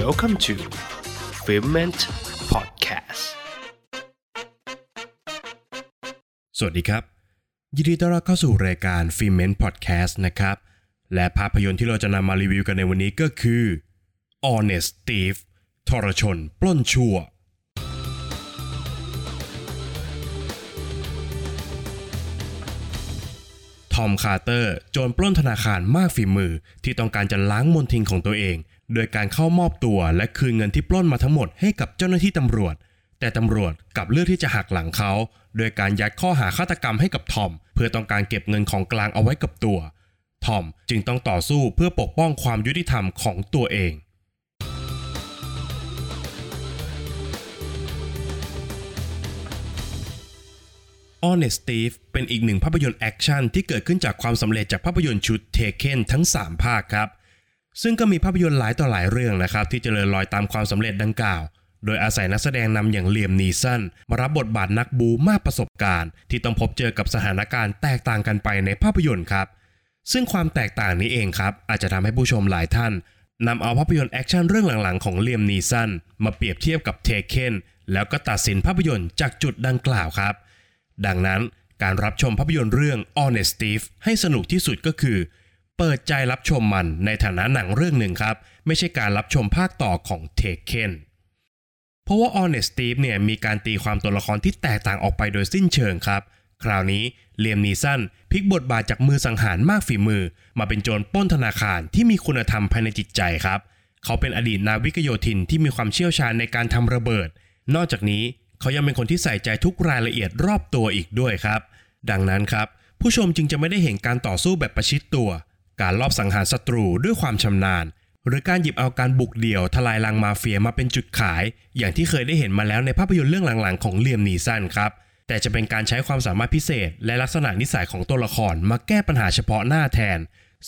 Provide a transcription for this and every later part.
Welcome to f i l m e n t Podcast สวัสดีครับ ยินดีต้อนรับเข้าสู่รายการ f i l m e n t Podcast นะครับ และภาพยนตร์ที่เราจะนำมารีวิวกันในวันนี้ก็คือ Honest Thief ทรชน ปล้นชั่ว ทอมคาร์เตอร์ โจรปล้นธนาคารมากฝีมือที่ต้องการจะล้างมนทินของตัวเอง โดยการเข้ามอบตัวและคืนเงินที่ปล้นมาทั้งหมดให้กับเจ้าหน้าที่ตำรวจ แต่ตำรวจกลับเลือกที่จะหักหลังเขา โดยการยัดข้อหาฆาตกรรมให้กับทอม เพื่อต้องการเก็บเงินของกลางเอาไว้กับตัว ทอมจึงต้องต่อสู้เพื่อปกป้องความยุติธรรมของตัวเอง Honest Thief เป็นอีกหนึ่งภาพยนตร์แอคชั่นที่เกิดขึ้นจากความสำเร็จจากภาพยนตร์ชุด Taken ทั้ง 3 ภาคครับ ซึ่งก็มีภาพยนตร์หลายต่อหลายเรื่องนะครับ ที่เจริญรอยตามความสำเร็จดังกล่าว โดยอาศัยนักแสดงนำอย่างเลียมนีสันมารับบทบาทนักบู๊มากประสบการณ์ ที่ต้องพบเจอกับสถานการณ์แตกต่างกันไปในภาพยนตร์ครับ ซึ่งความแตกต่างนี้เองครับ อาจจะทำให้ผู้ชมหลายท่านนำเอาภาพยนตร์แอคชั่นเรื่องหลังๆของเลียมนีสันมาเปรียบเทียบกับ Taken แล้วก็ตัดสินภาพยนตร์จากจุดดังกล่าวครับ ดังนั้นการรับชมภาพยนตร์เรื่อง Honest Thief ให้สนุกที่สุดก็คือ เปิดใจรับชมมันในฐานะหนังเรื่องหนึ่งครับ ไม่ใช่การรับชมภาคต่อของ Taken เพราะว่า Honest Thief เนี่ยมีการตีความตัวละครที่แตกต่างออกไปโดยสิ้นเชิงครับ คราวนี้เลียมนีสันพลิกบทบาทจากมือสังหารมากฝีมือ มาเป็นโจรป้นธนาคารที่มีคุณธรรมภายในจิตใจครับ เขาเป็นอดีตนาวิกโยธินที่มีความเชี่ยวชาญในการทำระเบิด นอกจากนี้เขายังเป็นคนที่ใส่ใจทุกรายละเอียดรอบตัวอีกด้วยครับ ดังนั้นครับ ผู้ชมจึงจะไม่ได้เห็นการต่อสู้แบบประชิดตัว การลอบสังหารศัตรูด้วยความชำนาญ หรือการหยิบเอาการบุกเดี่ยวทลายลังมาเฟียมาเป็นจุดขาย อย่างที่เคยได้เห็นมาแล้วในภาพยนตร์เรื่องหลังๆ ของเลียมนีสันครับ แต่จะเป็นการใช้ความสามารถพิเศษ และลักษณะนิสัยของตัวละครมาแก้ปัญหาเฉพาะหน้าแทน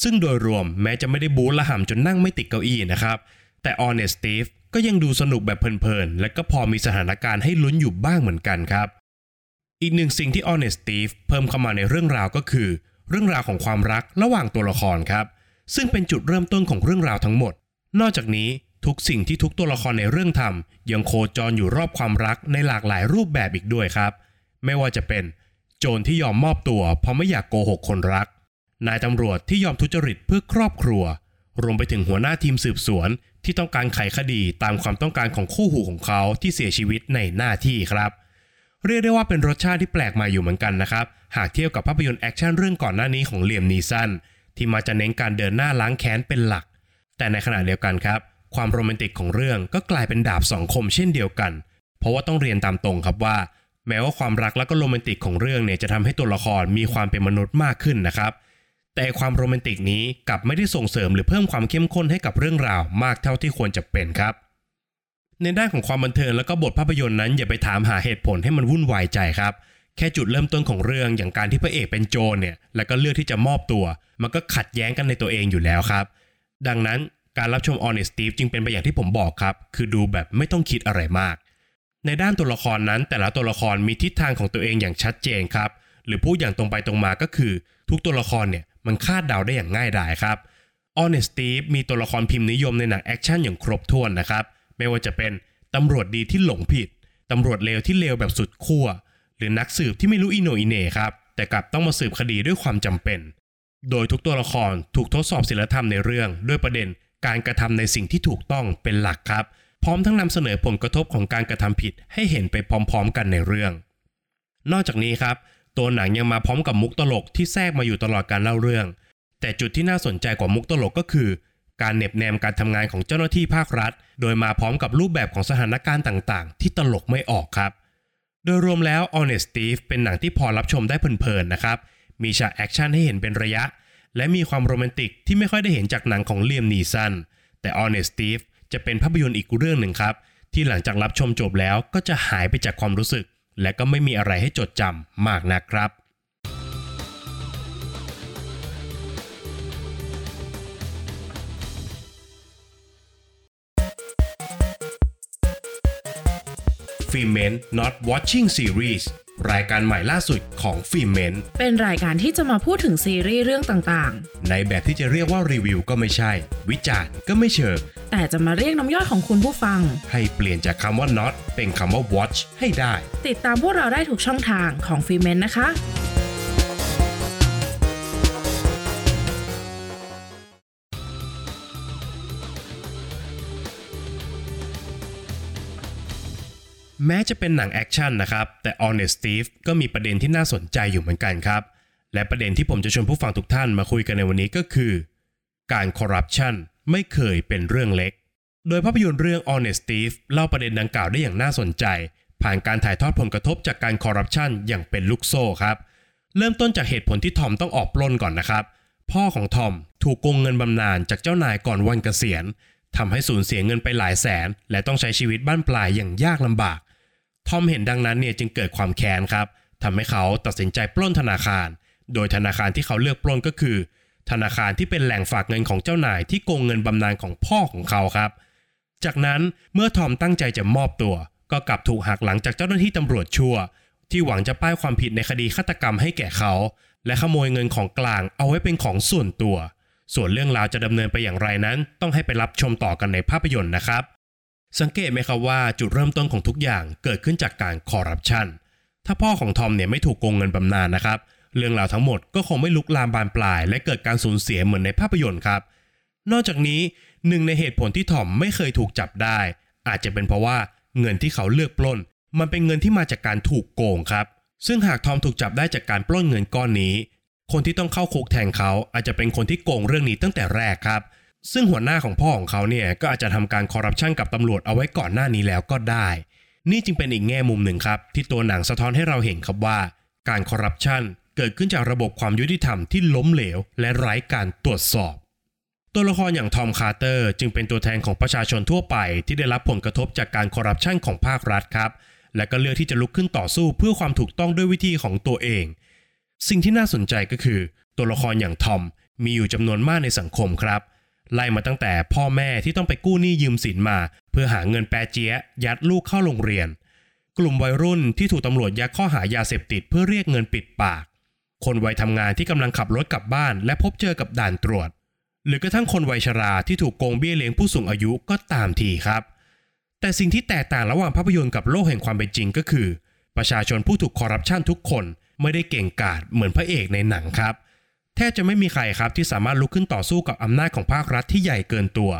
ซึ่งโดยรวมแม้จะไม่ได้บู๊ละห่ำจนนั่งไม่ติดเก้าอี้นะครับ แต่ Honest Thief ก็ยังดูสนุกแบบเพลินๆ และก็พอมีสถานการณ์ให้ลุ้นอยู่บ้างเหมือนกันครับ อีกหนึ่งสิ่งที่ Honest Thief เพิ่มเข้ามาในเรื่องราวก็คือ เรื่องราวของความรักระหว่างตัวละครครับ ซึ่งเป็นจุดเริ่มต้นของเรื่องราวทั้งหมด นอกจากนี้ทุกสิ่งที่ทุกตัวละครในเรื่องทำยังโคจรอยู่รอบความรักในหลากหลายรูปแบบอีกด้วยครับ ไม่ว่าจะเป็นโจรที่ยอมมอบตัวเพราะไม่อยากโกหกคนรัก นายตำรวจที่ยอมทุจริตเพื่อครอบครัว รวมไปถึงหัวหน้าทีมสืบสวนที่ต้องการไขคดีตามความต้องการของคู่หูของเขาที่เสียชีวิตในหน้าที่ครับ เรียกได้ว่าเป็นรสชาติที่แปลกใหม่อยู่เหมือนกันนะครับ หากเทียบกับภาพยนตร์แอคชั่นเรื่องก่อนหน้านี้ของเลียมนีสันที่มักจะเน้นการเดินหน้าล้างแค้นเป็นหลัก แต่ในขณะเดียวกันครับ ความโรแมนติกของเรื่องก็กลายเป็นดาบสองคมเช่นเดียวกัน เพราะว่าต้องเรียนตามตรงครับว่า แม้ว่าความรักและก็โรแมนติกของเรื่องเนี่ยจะทำให้ตัวละครมีความเป็นมนุษย์มากขึ้นนะครับ แต่ความโรแมนติกนี้กลับไม่ได้ส่งเสริมหรือเพิ่มความเข้มข้นให้กับเรื่องราวมากเท่าที่ควรจะเป็นครับ ในด้านของความบันเทิงแล้วก็บทภาพยนตร์นั้นอย่าไปถามหาเหตุผลให้มันวุ่นวายใจครับ แค่จุดเริ่มต้นของเรื่องอย่างการที่พระเอกเป็นโจรเนี่ยแล้วก็เลือกที่จะมอบตัว มันก็ขัดแย้งกันในตัวเองอยู่แล้วครับ ดังนั้นการรับชม Honest Steve จึงเป็นไปอย่างที่ผมบอกครับ คือดูแบบไม่ต้องคิดอะไรมาก ในด้านตัวละครนั้น แต่ละตัวละครมีทิศทางของตัวเองอย่างชัดเจนครับ หรือพูดอย่างตรงไปตรงมาก็คือ ทุกตัวละครเนี่ยมันคาดเดาได้อย่างง่ายดายครับ Honest Thief มีตัวละครพิมพ์นิยมในหนังแอคชั่นอย่างครบถ้วนนะครับ ไม่ว่าจะเป็นตำรวจดีที่หลงผิด ตำรวจเลวที่เลวแบบสุดขั้ว หรือนักสืบที่ไม่รู้อิโหน่อิเหน่ครับ แต่กลับต้องมาสืบคดีด้วยความจำเป็น โดยทุกตัวละครถูกทดสอบศีลธรรมในเรื่อง ด้วยประเด็นการกระทำในสิ่งที่ถูกต้องเป็นหลักครับ พร้อมทั้งนำเสนอผลกระทบของการกระทำผิดให้เห็นไปพร้อมๆ กันในเรื่อง นอกจากนี้ครับ ตัวหนังยังมาพร้อมกับมุกตลกที่แทรกมาอยู่ตลอดการเล่าเรื่อง แต่จุดที่น่าสนใจกว่ามุกตลกก็คือ การเหน็บแนมการทำงานของเจ้าหน้าที่ภาครัฐ โดยมาพร้อมกับรูปแบบของสถานการณ์ต่างๆ ที่ตลกไม่ออกครับ โดยรวมแล้ว Honest Thief เป็นหนังที่พอรับชมได้เพลินๆนะครับ มีฉากแอคชั่นให้เห็นเป็นระยะ และมีความโรแมนติกที่ไม่ค่อยได้เห็นจากหนังของเลียมนีสันแต่ Honest Thief จะเป็นภาพยนตร์อีกเรื่องหนึ่งครับ ที่หลังจากรับชมจบแล้วก็จะหายไปจากความรู้สึก และก็ไม่มีอะไรให้จดจำมากนักครับ f e m e n Not Watching Series รายการใหม่ล่าสุดของฟิเมน เป็นรายการที่จะมาพูดถึงซีรีส์เรื่องต่างในแบบที่จะเรียกว่ารีวิวก็ไม่ใช่ วิจารณ์ก็ไม่เชิงๆแต่จะมาเรียกน้ำย่อยของคุณผู้ฟัง ให้เปลี่ยนจากคำว่า not เป็นคำว่า watch ให้ได้ ติดตามพวกเราได้ทุกช่องทางของฟีเมนนะคะ แม้จะเป็นหนังแอคชั่นนะครับ แต่ Honest Thief ก็มีประเด็นที่น่าสนใจอยู่เหมือนกันครับ และประเด็นที่ผมจะชวนผู้ฟังทุกท่านมาคุยกันในวันนี้ก็คือ การคอร์รัปชันไม่เคยเป็นเรื่องเล็ก โดยภาพยนตร์เรื่อง Honest Thief เล่าประเด็นดังกล่าวได้อย่างน่าสนใจ ผ่านการถ่ายทอดผลกระทบจากการคอร์รัปชันอย่างเป็นลูกโซ่ครับ เริ่มต้นจากเหตุผลที่ทอมต้องออกปล้นก่อนนะครับ พ่อของทอมถูกโกงเงินบำนาญจากเจ้านายก่อนวันเกษียณทำให้สูญเสียเงินไปหลายแสน และต้องใช้ชีวิตบ้านปลายอย่างยากลำบาก ทอมเห็นดังนั้นเนี่ยจึงเกิดความแค้นครับทำให้เขาตัดสินใจปล้นธนาคาร โดยธนาคารที่เขาเลือกปล้นก็คือ ธนาคารที่เป็นแหล่งฝากเงินของเจ้านายที่โกงเงินบำนาญของพ่อของเขาครับ จากนั้นเมื่อทอมตั้งใจจะมอบตัว ก็กลับถูกหักหลังจากเจ้าหน้าที่ตำรวจชั่ว ที่หวังจะป้ายความผิดในคดีฆาตกรรมให้แก่เขา และขโมยเงินของกลางเอาไว้เป็นของส่วนตัว ส่วนเรื่องราวจะดำเนินไปอย่างไรนั้น ต้องให้ไปรับชมต่อกันในภาพยนตร์นะครับ สังเกตไหมครับว่าจุดเริ่มต้นของทุกอย่างเกิดขึ้นจากการคอร์รัปชันถ้าพ่อของทอมเนี่ยไม่ถูกโกงเงินบำนาญนะครับ เรื่องราวทั้งหมดก็คงไม่ลุกลามบานปลาย และเกิดการสูญเสียเหมือนในภาพยนตร์ครับ นอกจากนี้หนึ่งในเหตุผลที่ทอมไม่เคยถูกจับได้ อาจจะเป็นเพราะว่าเงินที่เขาเลือกปล้น มันเป็นเงินที่มาจากการถูกโกงครับ ซึ่งหากทอมถูกจับได้จากการปล้นเงินก้อนนี้ คนที่ต้องเข้าคุกแทนเขาอาจจะเป็นคนที่โกงเรื่องนี้ตั้งแต่แรกครับ ซึ่งหัวหน้าของพ่อของเขาเนี่ยก็อาจจะทำการคอร์รัปชันกับตำรวจเอาไว้ก่อนหน้านี้แล้วก็ได้ นี่จึงเป็นอีกแง่มุมหนึ่งครับ ที่ตัวหนังสะท้อนให้เราเห็นครับว่า การคอร์รัปชันเกิดขึ้นจากระบบความยุติธรรมที่ล้มเหลว และไร้การตรวจสอบ ตัวละครอย่างทอมคาร์เตอร์จึงเป็นตัวแทนของประชาชนทั่วไป ที่ได้รับผลกระทบจากการคอร์รัปชันของภาครัฐครับ และก็เลือกที่จะลุกขึ้นต่อสู้เพื่อความถูกต้องด้วยวิธีของตัวเอง สิ่งที่น่าสนใจก็คือ ตัวละครอย่างทอมมีอยู่จำนวนมากในสังคมครับ ไล่มาตั้งแต่พ่อแม่ที่ต้องไปกู้หนี้ยืมสินมา เพื่อหาเงินแปรเจียยัดลูกเข้าโรงเรียน กลุ่มวัยรุ่นที่ถูกตำรวจยัดข้อหายาเสพติดเพื่อเรียกเงินปิดปาก คนวัยทำงานที่กำลังขับรถกลับบ้าน และพบเจอกับด่านตรวจ หรือกระทั่งคนวัยชราที่ถูกโกงเบี้ยเลี้ยงผู้สูงอายุก็ตามทีครับ แต่สิ่งที่แตกต่างระหว่างภาพยนตร์กับโลกแห่งความเป็นจริงก็คือ ประชาชนผู้ถูกคอร์รัปชันทุกคนไม่ได้เก่งกาจเหมือนพระเอกในหนังครับ แทบจะไม่มีใครครับที่สามารถลุกขึ้นต่อสู้กับอำนาจของภาครัฐที่ใหญ่เกินตัว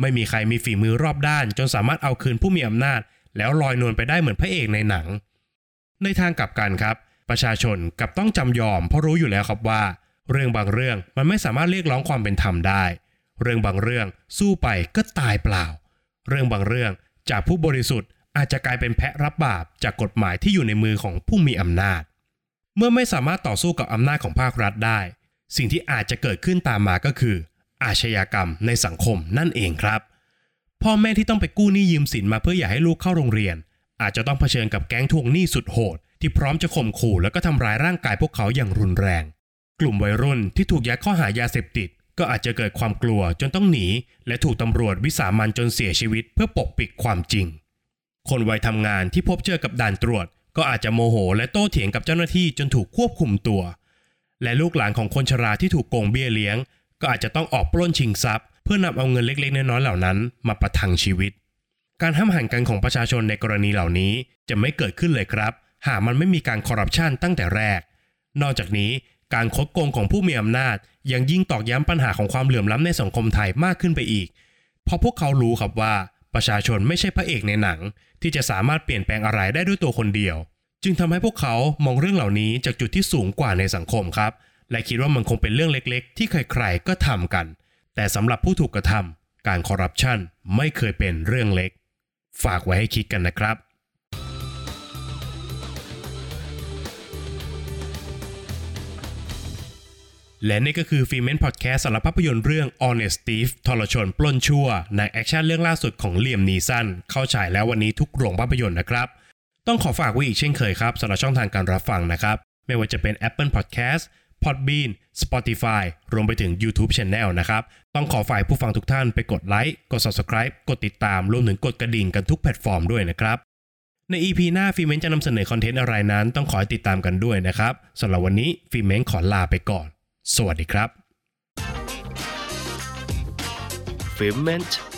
ไม่มีใครมีฝีมือรอบด้าน จนสามารถเอาคืนผู้มีอำนาจ แล้วลอยนวลไปได้เหมือนพระเอกในหนัง ในทางกลับกันครับ ประชาชนกับต้องจำยอมเพราะรู้อยู่แล้วครับว่า เรื่องบางเรื่องมันไม่สามารถเรียกร้องความเป็นธรรมได้ เรื่องบางเรื่องสู้ไปก็ตายเปล่า เรื่องบางเรื่องจากผู้บริสุทธิ์อาจจะกลายเป็นแพะรับบาปจากกฎหมายที่อยู่ในมือของผู้มีอำนาจ เมื่อไม่สามารถต่อสู้กับอำนาจของภาครัฐได้ สิ่งที่อาจจะเกิดขึ้นตามมาก็คือ อาชญากรรมในสังคมนั่นเองครับ พ่อแม่ที่ต้องไปกู้หนี้ยืมสินมาเพื่ออยากให้ลูกเข้าโรงเรียน อาจจะต้องเผชิญกับแก๊งทวงหนี้สุดโหด ที่พร้อมจะข่มขู่แล้วก็ทำร้ายร่างกายพวกเขาอย่างรุนแรง กลุ่มวัยรุ่นที่ถูกยัดข้อหายาเสพติด ก็อาจจะเกิดความกลัวจนต้องหนี และถูกตำรวจวิสามันจนเสียชีวิต เพื่อปกปิดความจริง คนวัยทำงานที่พบเจอกับด่านตรวจ ก็อาจจะโมโห และโต้เถียงกับเจ้าหน้าที่จนถูกควบคุมตัว และลูกหลานของคนชราที่ถูกโกงเบี้ยเลี้ยง ก็อาจจะต้องออกปล้นชิงทรัพย์ เพื่อนำเอาเงินเล็กๆน้อยๆเหล่านั้น มาประทังชีวิต การห้ามหันกันของประชาชนในกรณีเหล่านี้จะไม่เกิดขึ้นเลยครับ หากมันไม่มีการคอร์รัปชันตั้งแต่แรก นอกจากนี้การคดโกงของผู้มีอำนาจ ยังยิ่งตอกย้ำปัญหาของความเหลื่อมล้ำในสังคมไทยมากขึ้นไปอีก เพราะพวกเขารู้ครับว่าประชาชนไม่ใช่พระเอกในหนัง ที่จะสามารถเปลี่ยนแปลงอะไรได้ด้วยตัวคนเดียว จึงทำให้พวกเขามองเรื่องเหล่านี้จากจุดที่สูงกว่าในสังคมครับ และคิดว่ามันคงเป็นเรื่องเล็กๆ ที่ใครๆก็ทำกัน แต่สำหรับผู้ถูกกระทำการคอร์รัปชันไม่เคยเป็นเรื่องเล็ก ฝากไว้ให้คิดกันนะครับและนี่ก็คือฟีเมนพอดแคสต์สำหรับภาพยนตร์เรื่อง Honest Thief ทรชนปล้นชั่วในแอคชั่นเรื่องล่าสุดของเลียมนีสันเข้าฉายแล้ววันนี้ทุกโรงภาพยนตร์นะครับ ต้องขอฝากไว้อีกเช่นเคยครับสำหรับช่องทางการรับฟังนะครับ ไม่ว่าจะเป็น Apple Podcast Podbean Spotify รวมไปถึง YouTube Channel นะครับ ต้องขอฝากผู้ฟังทุกท่านไปกดไลค์ กด Subscribe กดติดตาม รวมถึงกดกระดิ่งกันทุกแพลตฟอร์มด้วยนะครับ ใน EP หน้าฟิเม้นจะนำเสนอคอนเทนต์อะไรนั้น ต้องขอติดตามกันด้วยนะครับสำหรับวันนี้ฟิเม้นขอลาไปก่อน สวัสดีครับ f i l m e n t